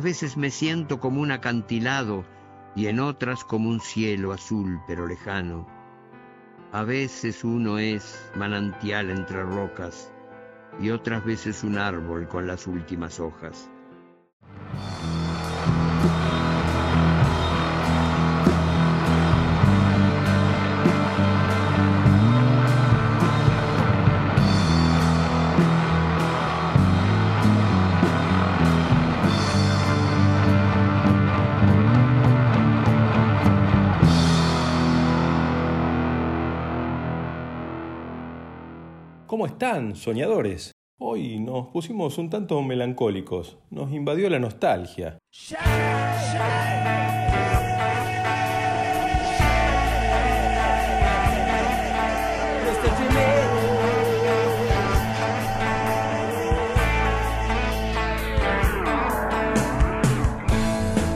Veces me siento como un acantilado y en otras como un cielo azul pero lejano. A veces uno es manantial entre rocas y otras veces un árbol con las últimas hojas. ¿Cómo están, soñadores? Hoy nos pusimos un tanto melancólicos, nos invadió la nostalgia.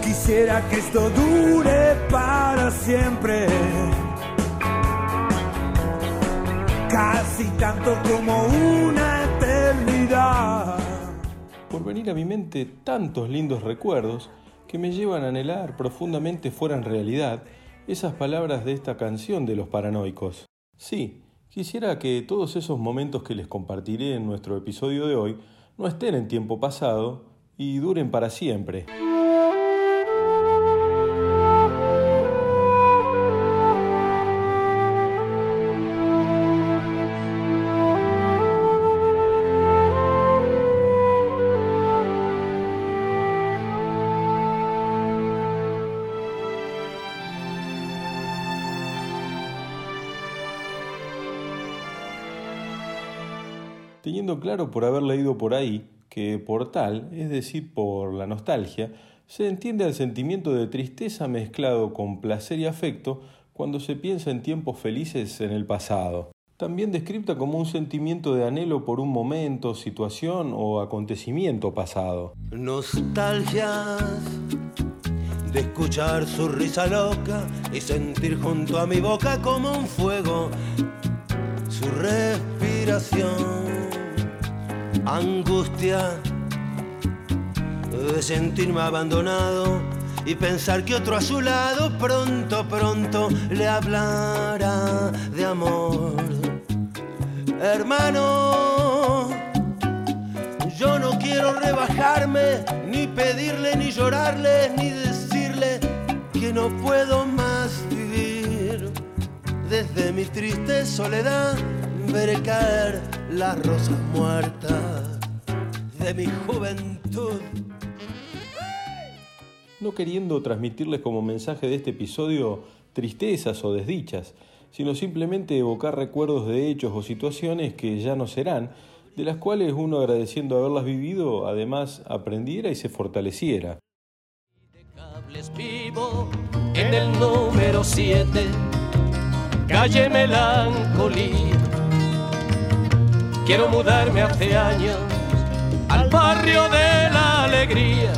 Quisiera que esto dure para siempre casi tanto como una eternidad. Por venir a mi mente tantos lindos recuerdos que me llevan a anhelar profundamente fueran realidad esas palabras de esta canción de los paranoicos. Sí, quisiera que todos esos momentos que les compartiré en nuestro episodio de hoy no estén en tiempo pasado y duren para siempre. Teniendo claro por haber leído por ahí que por tal, es decir, por la nostalgia, se entiende al sentimiento de tristeza mezclado con placer y afecto cuando se piensa en tiempos felices en el pasado. También descripta como un sentimiento de anhelo por un momento, situación o acontecimiento pasado. Nostalgias de escuchar su risa loca y sentir junto a mi boca como un fuego su respiración angustia de sentirme abandonado y pensar que otro a su lado pronto, pronto le hablará de amor. Hermano, yo no quiero rebajarme, ni pedirle, ni llorarle, ni decirle que no puedo más vivir. Desde mi triste soledad veré caer las rosas muertas de mi juventud. No queriendo transmitirles como mensaje de este episodio tristezas o desdichas, sino simplemente evocar recuerdos de hechos o situaciones que ya no serán, de las cuales uno agradeciendo haberlas vivido, además aprendiera y se fortaleciera. vivo en el número 7, calle Melancolía Quiero mudarme hace años al barrio de la alegría,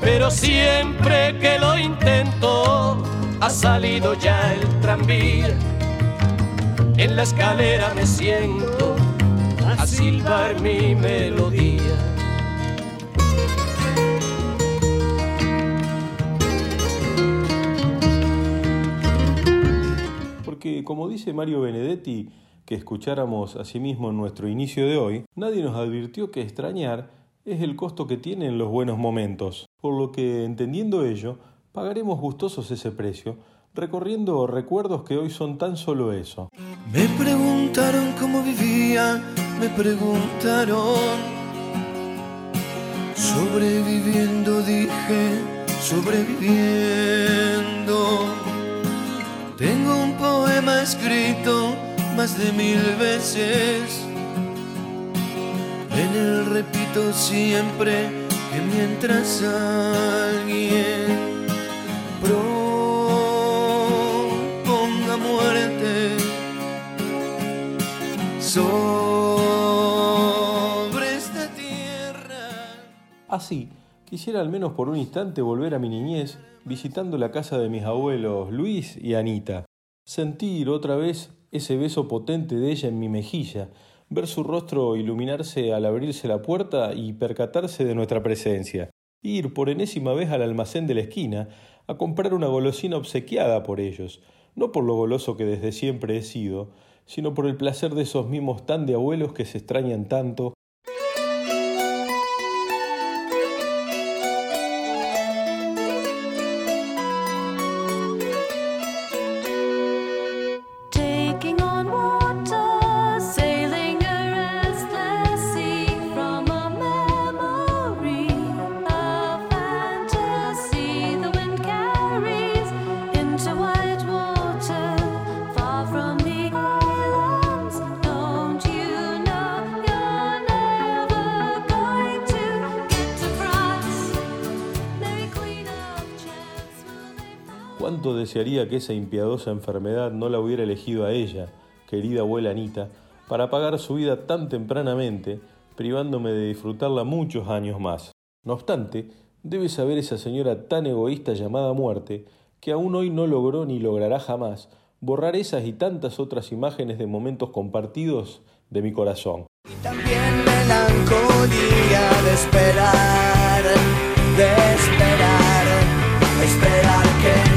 pero siempre que lo intento ha salido ya el tranvía. En la escalera me siento a silbar mi melodía. Porque como dice Mario Benedetti, que escucháramos asimismo en nuestro inicio de hoy, nadie nos advirtió que extrañar es el costo que tienen los buenos momentos, por lo que, entendiendo ello, pagaremos gustosos ese precio, recorriendo recuerdos que hoy son tan solo eso. Me preguntaron cómo vivía, me preguntaron, sobreviviendo dije, sobreviviendo. Tengo un poema escrito más de mil veces. En él repito siempre que mientras alguien proponga muerte sobre esta tierra. Así, quisiera al menos por un instante volver a mi niñez visitando la casa de mis abuelos Luis y Anita. Sentir otra vez ese beso potente de ella en mi mejilla, ver su rostro iluminarse al abrirse la puerta y percatarse de nuestra presencia. Ir por enésima vez al almacén de la esquina a comprar una golosina obsequiada por ellos, no por lo goloso que desde siempre he sido, sino por el placer de esos mimos tan de abuelos que se extrañan tanto que esa impiadosa enfermedad no la hubiera elegido a ella, querida abuela Anita, para pagar su vida tan tempranamente, privándome de disfrutarla muchos años más. No obstante, debe saber esa señora tan egoísta llamada muerte, que aún hoy no logró ni logrará jamás borrar esas y tantas otras imágenes de momentos compartidos de mi corazón. Y también melancolía de esperar, de esperar, esperar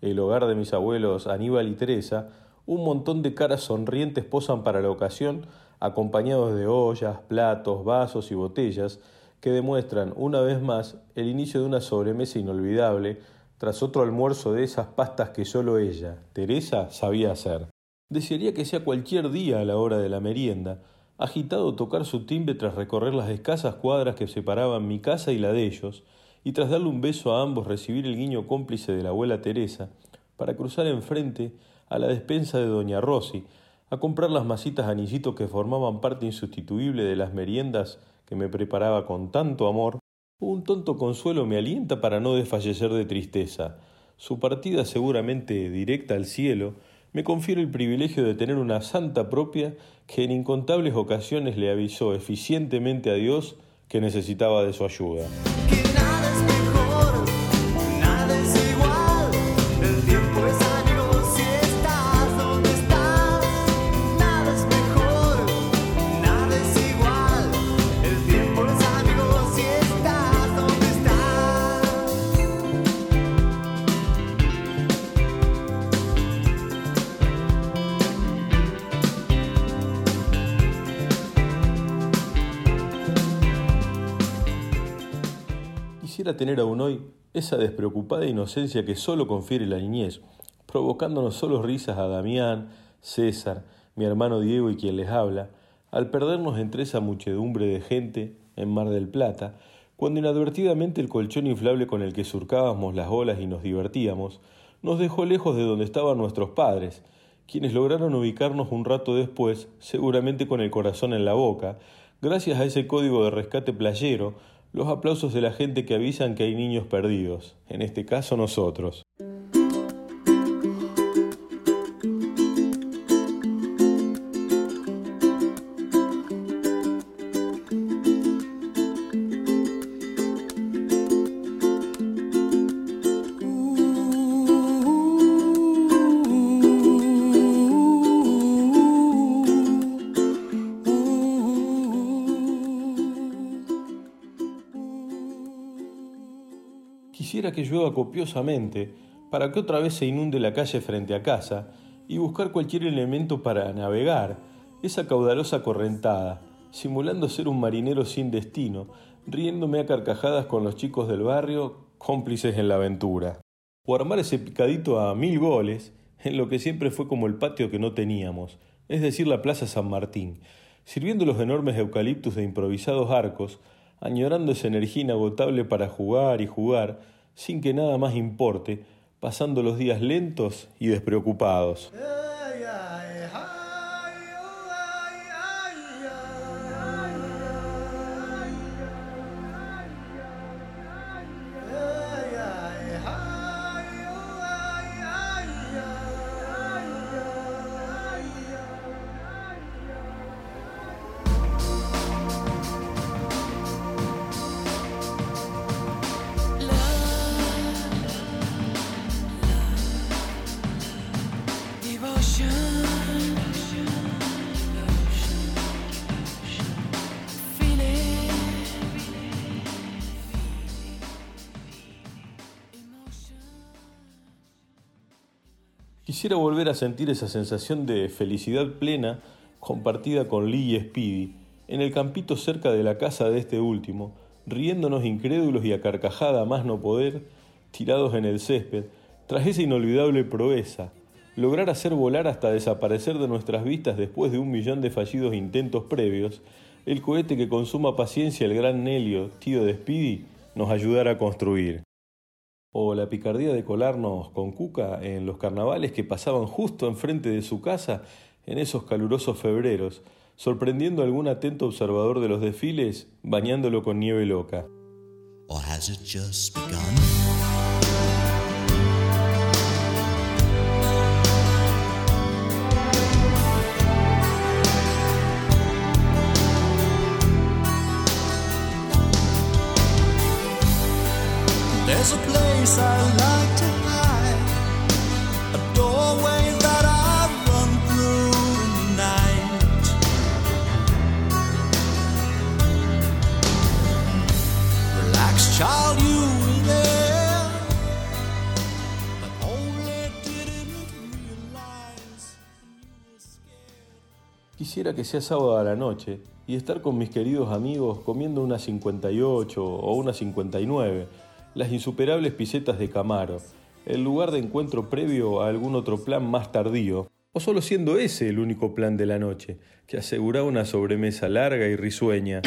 el hogar de mis abuelos Aníbal y Teresa, un montón de caras sonrientes posan para la ocasión, acompañados de ollas, platos, vasos y botellas, que demuestran una vez más el inicio de una sobremesa inolvidable tras otro almuerzo de esas pastas que solo ella, Teresa, sabía hacer. Desearía que sea cualquier día a la hora de la merienda, agitado tocar su timbre tras recorrer las escasas cuadras que separaban mi casa y la de ellos, y tras darle un beso a ambos recibir el guiño cómplice de la abuela Teresa, para cruzar enfrente a la despensa de doña Rosy, a comprar las masitas anillito que formaban parte insustituible de las meriendas que me preparaba con tanto amor, un tonto consuelo me alienta para no desfallecer de tristeza. Su partida seguramente directa al cielo me confiere el privilegio de tener una santa propia que en incontables ocasiones le avisó eficientemente a Dios que necesitaba de su ayuda. Tener aún hoy esa despreocupada inocencia que solo confiere la niñez, provocándonos solo risas a Damián, César, mi hermano Diego y quien les habla, al perdernos entre esa muchedumbre de gente en Mar del Plata, cuando inadvertidamente el colchón inflable con el que surcábamos las olas y nos divertíamos, nos dejó lejos de donde estaban nuestros padres, quienes lograron ubicarnos un rato después, seguramente con el corazón en la boca, gracias a ese código de rescate playero, los aplausos de la gente que avisan que hay niños perdidos, en este caso nosotros. Que llueva copiosamente para que otra vez se inunde la calle frente a casa y buscar cualquier elemento para navegar esa caudalosa correntada, simulando ser un marinero sin destino, riéndome a carcajadas con los chicos del barrio, cómplices en la aventura. O armar ese picadito a mil goles en lo que siempre fue como el patio que no teníamos, es decir, la Plaza San Martín, sirviendo los enormes eucaliptus de improvisados arcos, añorando esa energía inagotable para jugar y jugar, sin que nada más importe, pasando los días lentos y despreocupados. Quisiera volver a sentir esa sensación de felicidad plena compartida con Lee y Speedy en el campito cerca de la casa de este último, riéndonos incrédulos y a carcajada más no poder, tirados en el césped, tras esa inolvidable proeza, lograr hacer volar hasta desaparecer de nuestras vistas después de un millón de fallidos intentos previos, el cohete que con suma paciencia el gran Nelio, tío de Speedy, nos ayudara a construir. O la picardía de colarnos con Cuca en los carnavales que pasaban justo enfrente de su casa en esos calurosos febreros, sorprendiendo a algún atento observador de los desfiles, bañándolo con nieve loca. Sábado a la noche y estar con mis queridos amigos comiendo una 58 o una 59, las insuperables pisetas de Camaro, el lugar de encuentro previo a algún otro plan más tardío, o solo siendo ese el único plan de la noche, que aseguraba una sobremesa larga y risueña.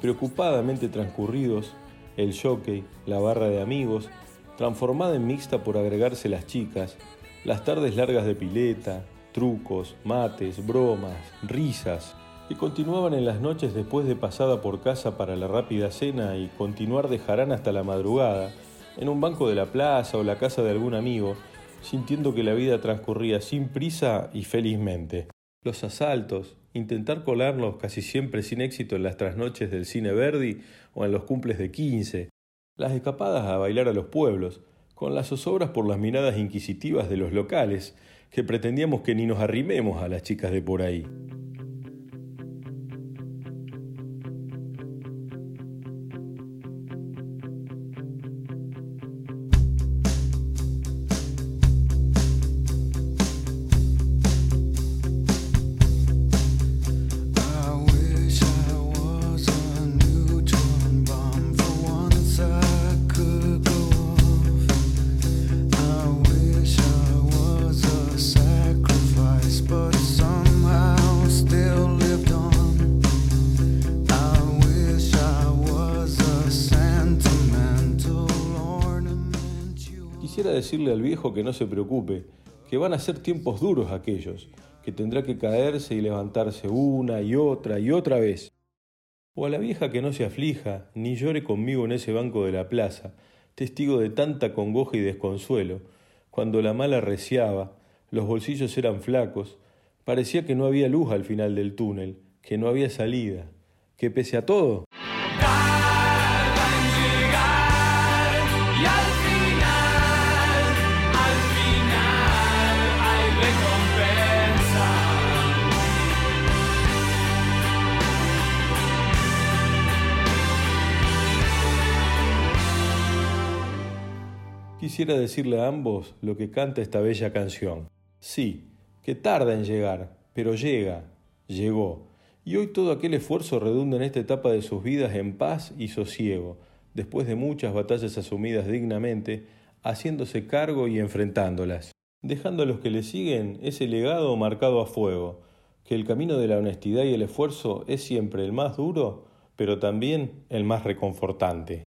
Despreocupadamente transcurridos, el jockey, la barra de amigos, transformada en mixta por agregarse las chicas, las tardes largas de pileta, trucos, mates, bromas, risas, que continuaban en las noches después de pasada por casa para la rápida cena y continuar de jarán hasta la madrugada, en un banco de la plaza o la casa de algún amigo, sintiendo que la vida transcurría sin prisa y felizmente. Los asaltos, intentar colarnos casi siempre sin éxito en las trasnoches del cine Verdi o en los cumples de 15, las escapadas a bailar a los pueblos, con las zozobras por las miradas inquisitivas de los locales, que pretendíamos que ni nos arrimemos a las chicas de por ahí. Decirle al viejo que no se preocupe, que van a ser tiempos duros aquellos, que tendrá que caerse y levantarse una y otra y otra vez. O a la vieja que no se aflija, ni llore conmigo en ese banco de la plaza, testigo de tanta congoja y desconsuelo, cuando la mala reciaba, los bolsillos eran flacos, parecía que no había luz al final del túnel, que no había salida, que pese a todo, Quisiera decirle a ambos lo que canta esta bella canción. Sí, que tarda en llegar, pero llega, llegó. Y hoy todo aquel esfuerzo redunda en esta etapa de sus vidas en paz y sosiego, después de muchas batallas asumidas dignamente, haciéndose cargo y enfrentándolas, dejando a los que le siguen ese legado marcado a fuego, que el camino de la honestidad y el esfuerzo es siempre el más duro, pero también el más reconfortante.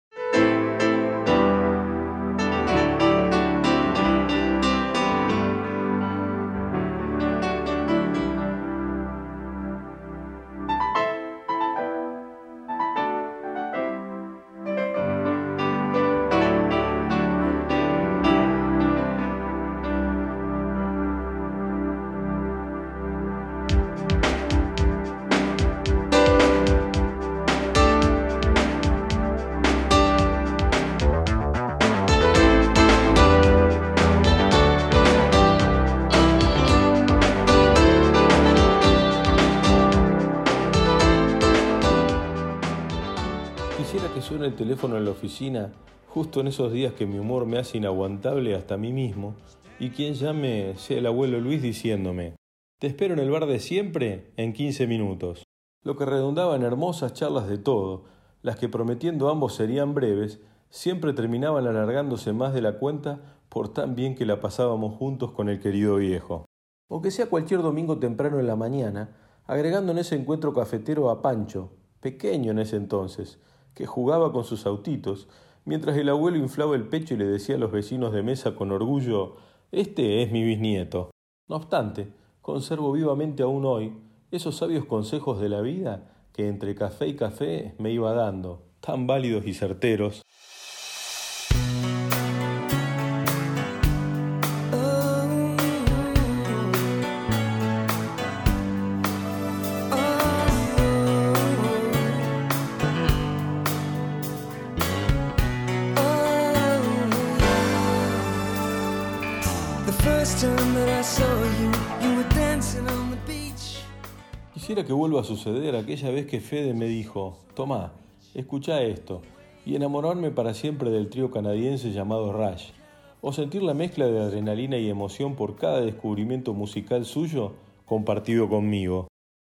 El teléfono en la oficina, justo en esos días que mi humor me hace inaguantable hasta a mí mismo, y quien llame sea el abuelo Luis diciéndome, te espero en el bar de siempre en 15 minutos. Lo que redundaba en hermosas charlas de todo, las que prometiendo ambos serían breves, siempre terminaban alargándose más de la cuenta por tan bien que la pasábamos juntos con el querido viejo. O que sea cualquier domingo temprano en la mañana, agregando en ese encuentro cafetero a Pancho, pequeño en ese entonces, que jugaba con sus autitos, mientras el abuelo inflaba el pecho y le decía a los vecinos de mesa con orgullo Este es mi bisnieto. No obstante, conservo vivamente aún hoy esos sabios consejos de la vida que entre café y café me iba dando, tan válidos y certeros. Quisiera que vuelva a suceder aquella vez que Fede me dijo, Tomá, escucha esto, y enamorarme para siempre del trío canadiense llamado Rush, o sentir la mezcla de adrenalina y emoción por cada descubrimiento musical suyo compartido conmigo.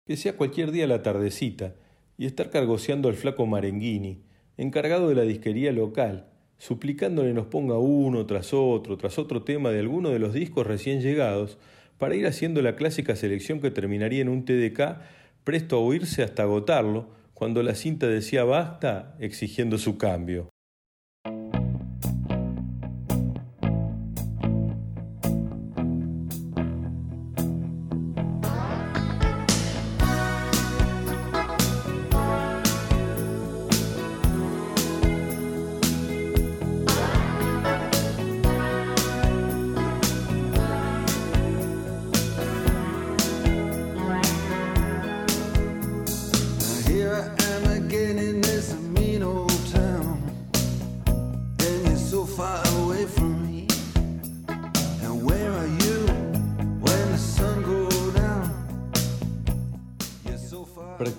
Que sea cualquier día la tardecita, y estar cargoseando al flaco Marenghini, encargado de la disquería local, suplicándole nos ponga uno tras otro, tras otro tema de alguno de los discos recién llegados, para ir haciendo la clásica selección que terminaría en un TDK presto a oírse hasta agotarlo, cuando la cinta decía basta, exigiendo su cambio.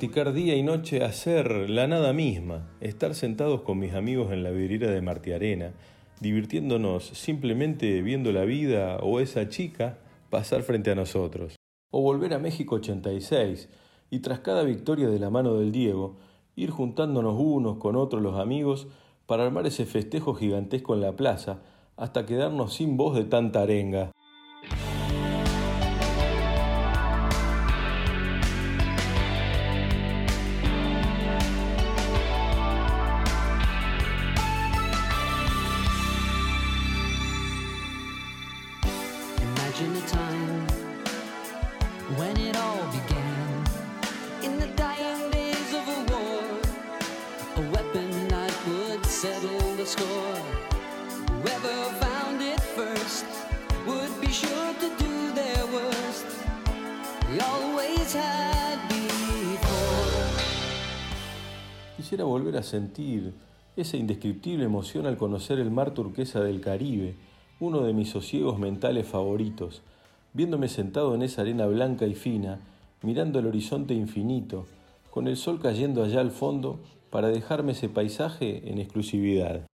Practicar día y noche, hacer la nada misma, estar sentados con mis amigos en la vidriera de Martiarena, divirtiéndonos simplemente viendo la vida o esa chica pasar frente a nosotros. O volver a México 86 y tras cada victoria de la mano del Diego, ir juntándonos unos con otros los amigos para armar ese festejo gigantesco en la plaza hasta quedarnos sin voz de tanta arenga. Quisiera volver a sentir esa indescriptible emoción al conocer el mar turquesa del Caribe, uno de mis sosiegos mentales favoritos, viéndome sentado en esa arena blanca y fina, mirando el horizonte infinito, con el sol cayendo allá al fondo para dejarme ese paisaje en exclusividad.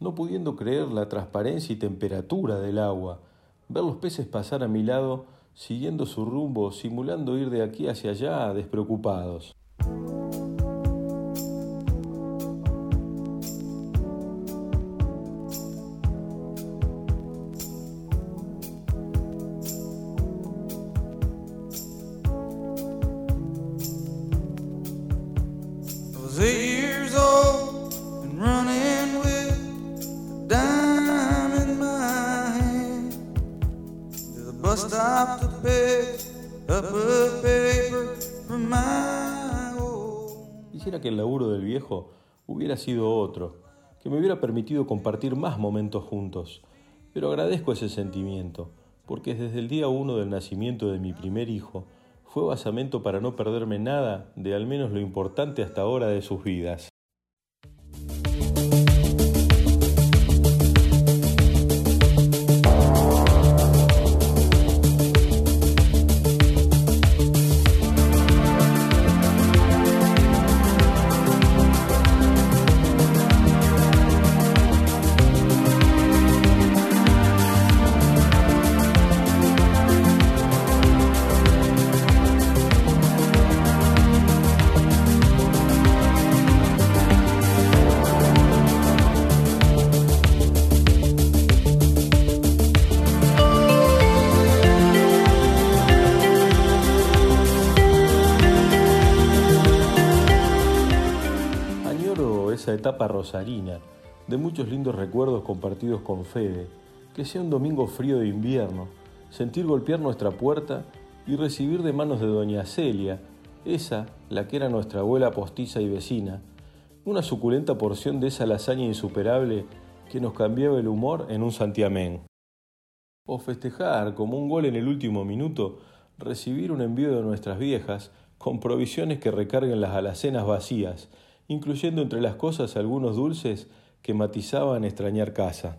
No pudiendo creer la transparencia y temperatura del agua, ver los peces pasar a mi lado, siguiendo su rumbo, simulando ir de aquí hacia allá despreocupados. Quisiera que el laburo del viejo hubiera sido otro, que me hubiera permitido compartir más momentos juntos, pero agradezco ese sentimiento, porque desde el día uno del nacimiento de mi primer hijo fue basamento para no perderme nada de al menos lo importante hasta ahora de sus vidas. De muchos lindos recuerdos compartidos con Fede, que sea un domingo frío de invierno, sentir golpear nuestra puerta y recibir de manos de doña Celia, esa, la que era nuestra abuela postiza y vecina, una suculenta porción de esa lasaña insuperable que nos cambiaba el humor en un santiamén. O festejar, como un gol en el último minuto, recibir un envío de nuestras viejas con provisiones que recarguen las alacenas vacías, incluyendo entre las cosas algunos dulces que matizaban extrañar casa.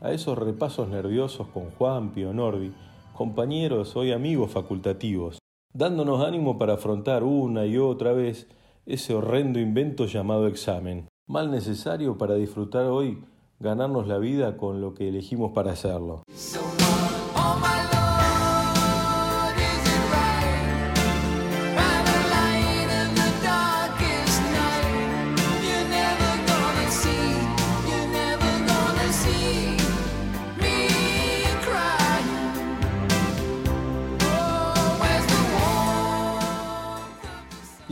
A esos repasos nerviosos con Juan Pio Norby, compañeros hoy amigos facultativos, dándonos ánimo para afrontar una y otra vez ese horrendo invento llamado examen, mal necesario para disfrutar hoy, ganarnos la vida con lo que elegimos para hacerlo.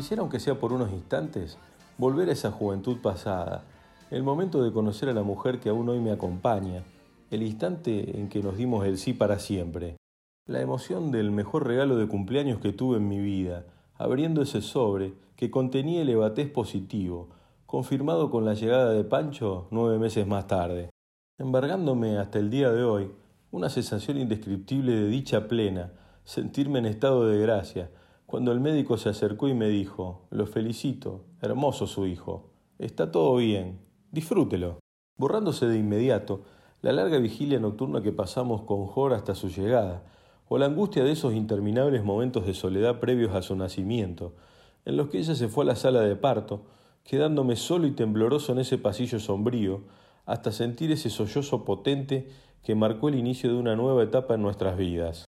Quisiera, aunque sea por unos instantes, volver a esa juventud pasada, el momento de conocer a la mujer que aún hoy me acompaña, el instante en que nos dimos el sí para siempre, la emoción del mejor regalo de cumpleaños que tuve en mi vida, abriendo ese sobre que contenía el evatés positivo, confirmado con la llegada de Pancho nueve meses más tarde, embargándome hasta el día de hoy una sensación indescriptible de dicha plena, sentirme en estado de gracia, cuando el médico se acercó y me dijo, lo felicito, hermoso su hijo, está todo bien, disfrútelo. Borrándose de inmediato la larga vigilia nocturna que pasamos con Jor hasta su llegada, o la angustia de esos interminables momentos de soledad previos a su nacimiento, en los que ella se fue a la sala de parto, quedándome solo y tembloroso en ese pasillo sombrío, hasta sentir ese sollozo potente que marcó el inicio de una nueva etapa en nuestras vidas.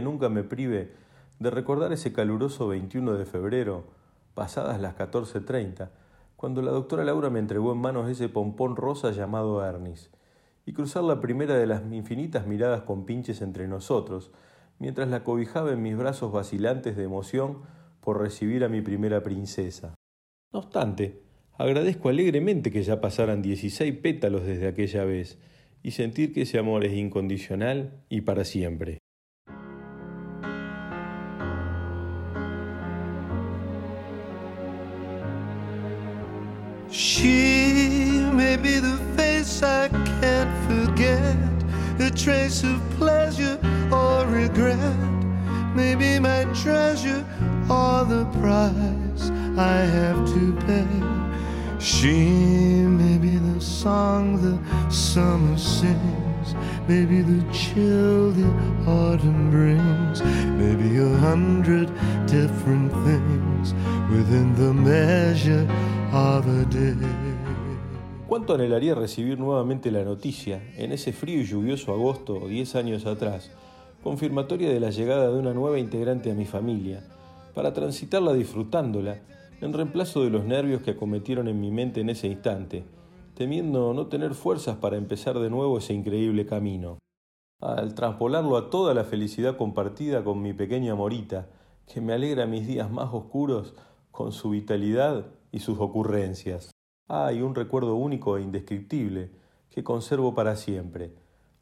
Nunca me prive de recordar ese caluroso 21 de febrero, pasadas las 14.30, cuando la doctora Laura me entregó en manos ese pompón rosa llamado Ernis, y cruzar la primera de las infinitas miradas con pinches entre nosotros, mientras la cobijaba en mis brazos vacilantes de emoción por recibir a mi primera princesa. No obstante, agradezco alegremente que ya pasaran 16 pétalos desde aquella vez, y sentir que ese amor es incondicional y para siempre. She may be the face I can't forget, a trace of pleasure or regret. Maybe my treasure or the price I have to pay. She may be the song the summer sings, maybe the chill the autumn brings, maybe a hundred different things within the measure ¿Cuánto anhelaría recibir nuevamente la noticia, en ese frío y lluvioso agosto, diez años atrás, confirmatoria de la llegada de una nueva integrante a mi familia, para transitarla disfrutándola, en reemplazo de los nervios que acometieron en mi mente en ese instante, temiendo no tener fuerzas para empezar de nuevo ese increíble camino? Al transpolarlo a toda la felicidad compartida con mi pequeña Morita, que me alegra mis días más oscuros con su vitalidad y sus ocurrencias. Hay un recuerdo único e indescriptible que conservo para siempre,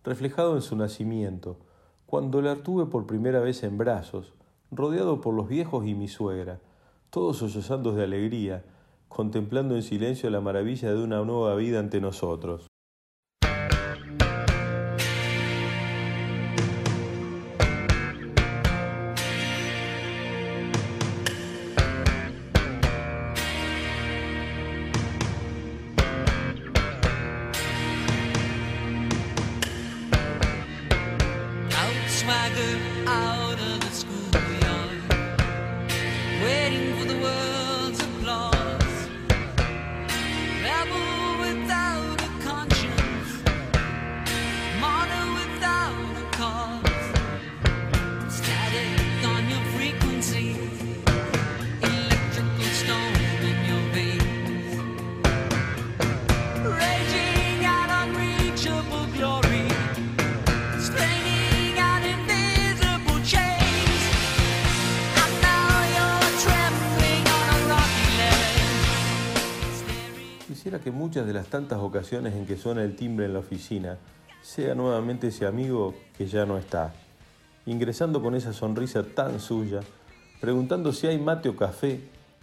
reflejado en su nacimiento, cuando la tuve por primera vez en brazos, rodeado por los viejos y mi suegra, todos sollozando de alegría, contemplando en silencio la maravilla de una nueva vida ante nosotros. De las tantas ocasiones en que suena el timbre en la oficina sea nuevamente ese amigo que ya no está, ingresando con esa sonrisa tan suya, preguntando si hay mate o café,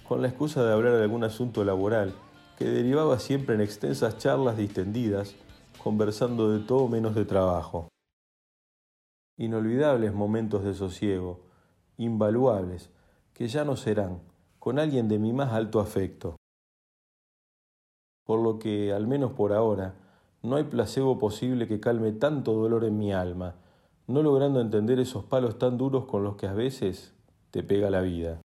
con la excusa de hablar de algún asunto laboral, que derivaba siempre en extensas charlas distendidas, conversando de todo menos de trabajo. Inolvidables momentos de sosiego, invaluables, que ya no serán, con alguien de mi más alto afecto por lo que, al menos por ahora, no hay placebo posible que calme tanto dolor en mi alma, no logrando entender esos palos tan duros con los que a veces te pega la vida.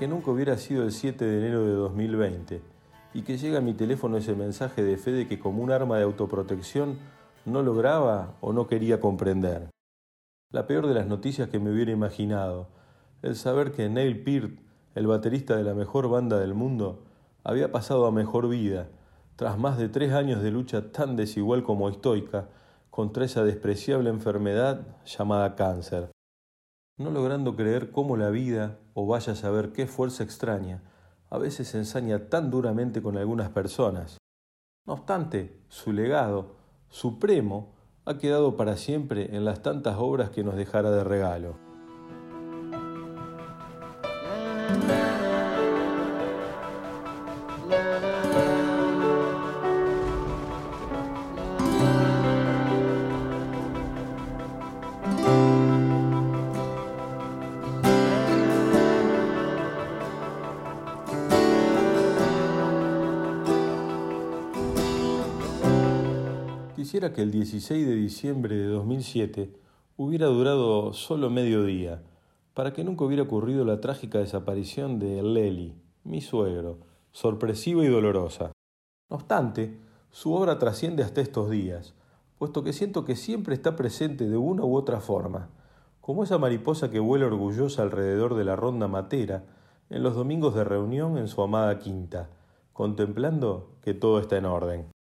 Que nunca hubiera sido el 7 de enero de 2020 y que llegue a mi teléfono ese mensaje de fe de que como un arma de autoprotección no lograba o no quería comprender. La peor de las noticias que me hubiera imaginado, el saber que Neil Peart, el baterista de la mejor banda del mundo, había pasado a mejor vida, tras más de tres años de lucha tan desigual como estoica contra esa despreciable enfermedad llamada cáncer no logrando creer cómo la vida, o vaya a saber qué fuerza extraña, a veces ensaña tan duramente con algunas personas. No obstante, su legado, supremo, ha quedado para siempre en las tantas obras que nos dejara de regalo. Que el 16 de diciembre de 2007 hubiera durado solo medio día, para que nunca hubiera ocurrido la trágica desaparición de Lely, mi suegro, sorpresiva y dolorosa. No obstante, su obra trasciende hasta estos días, puesto que siento que siempre está presente de una u otra forma, como esa mariposa que vuela orgullosa alrededor de la ronda matera en los domingos de reunión en su amada quinta, contemplando que todo está en orden.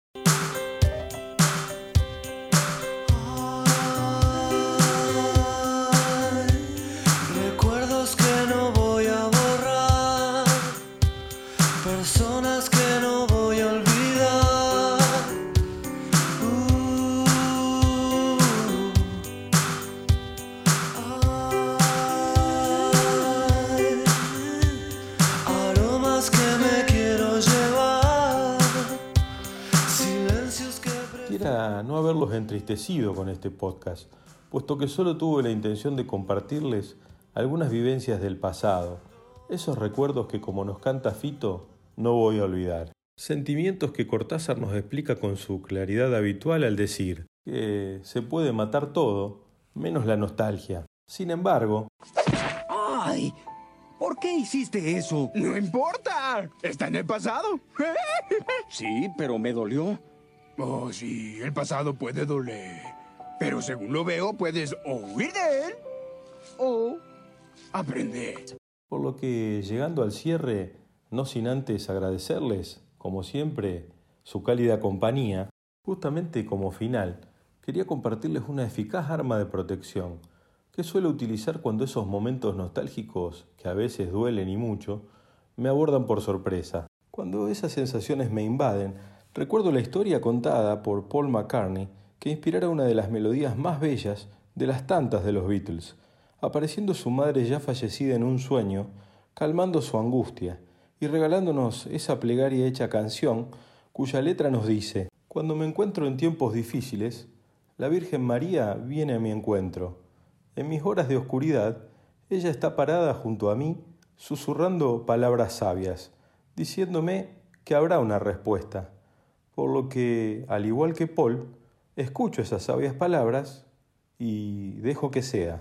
Personas que no voy a olvidar. Uh, aromas que me quiero llevar, silencios que Quisiera no haberlos entristecido con este podcast, puesto que solo tuve la intención de compartirles algunas vivencias del pasado, esos recuerdos que como nos canta Fito, no voy a olvidar. Sentimientos que Cortázar nos explica con su claridad habitual al decir que se puede matar todo, menos la nostalgia. Sin embargo, ¡Ay! ¿Por qué hiciste eso? No importa, está en el pasado. Sí, pero me dolió. Oh, sí, el pasado puede doler. Pero según lo veo, puedes o huir de él o aprender. por lo que llegando al cierre, no sin antes agradecerles, como siempre, su cálida compañía, justamente como final, quería compartirles una eficaz arma de protección que suelo utilizar cuando esos momentos nostálgicos, que a veces duelen y mucho, me abordan por sorpresa. Cuando esas sensaciones me invaden, recuerdo la historia contada por Paul McCartney que inspirara una de las melodías más bellas de las tantas de los Beatles, apareciendo su madre ya fallecida en un sueño, calmando su angustia y regalándonos esa plegaria hecha canción cuya letra nos dice, Cuando me encuentro en tiempos difíciles, la Virgen María viene a mi encuentro. En mis horas de oscuridad, ella está parada junto a mí, susurrando palabras sabias, diciéndome que habrá una respuesta. Por lo que, al igual que Paul, escucho esas sabias palabras y dejo que sea.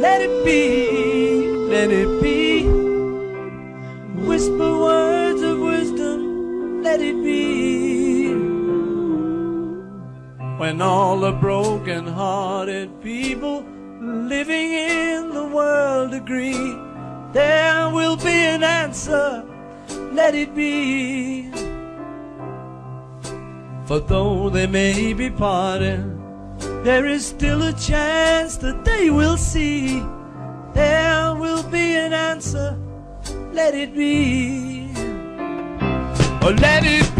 let it be, let it be. Whisper words of wisdom, let it be. When all the broken hearted people living in the world agree, there will be an answer, let it be. For though they may be parted, there is still a chance that they will see. There will be an answer, let it be. Oh, let it be,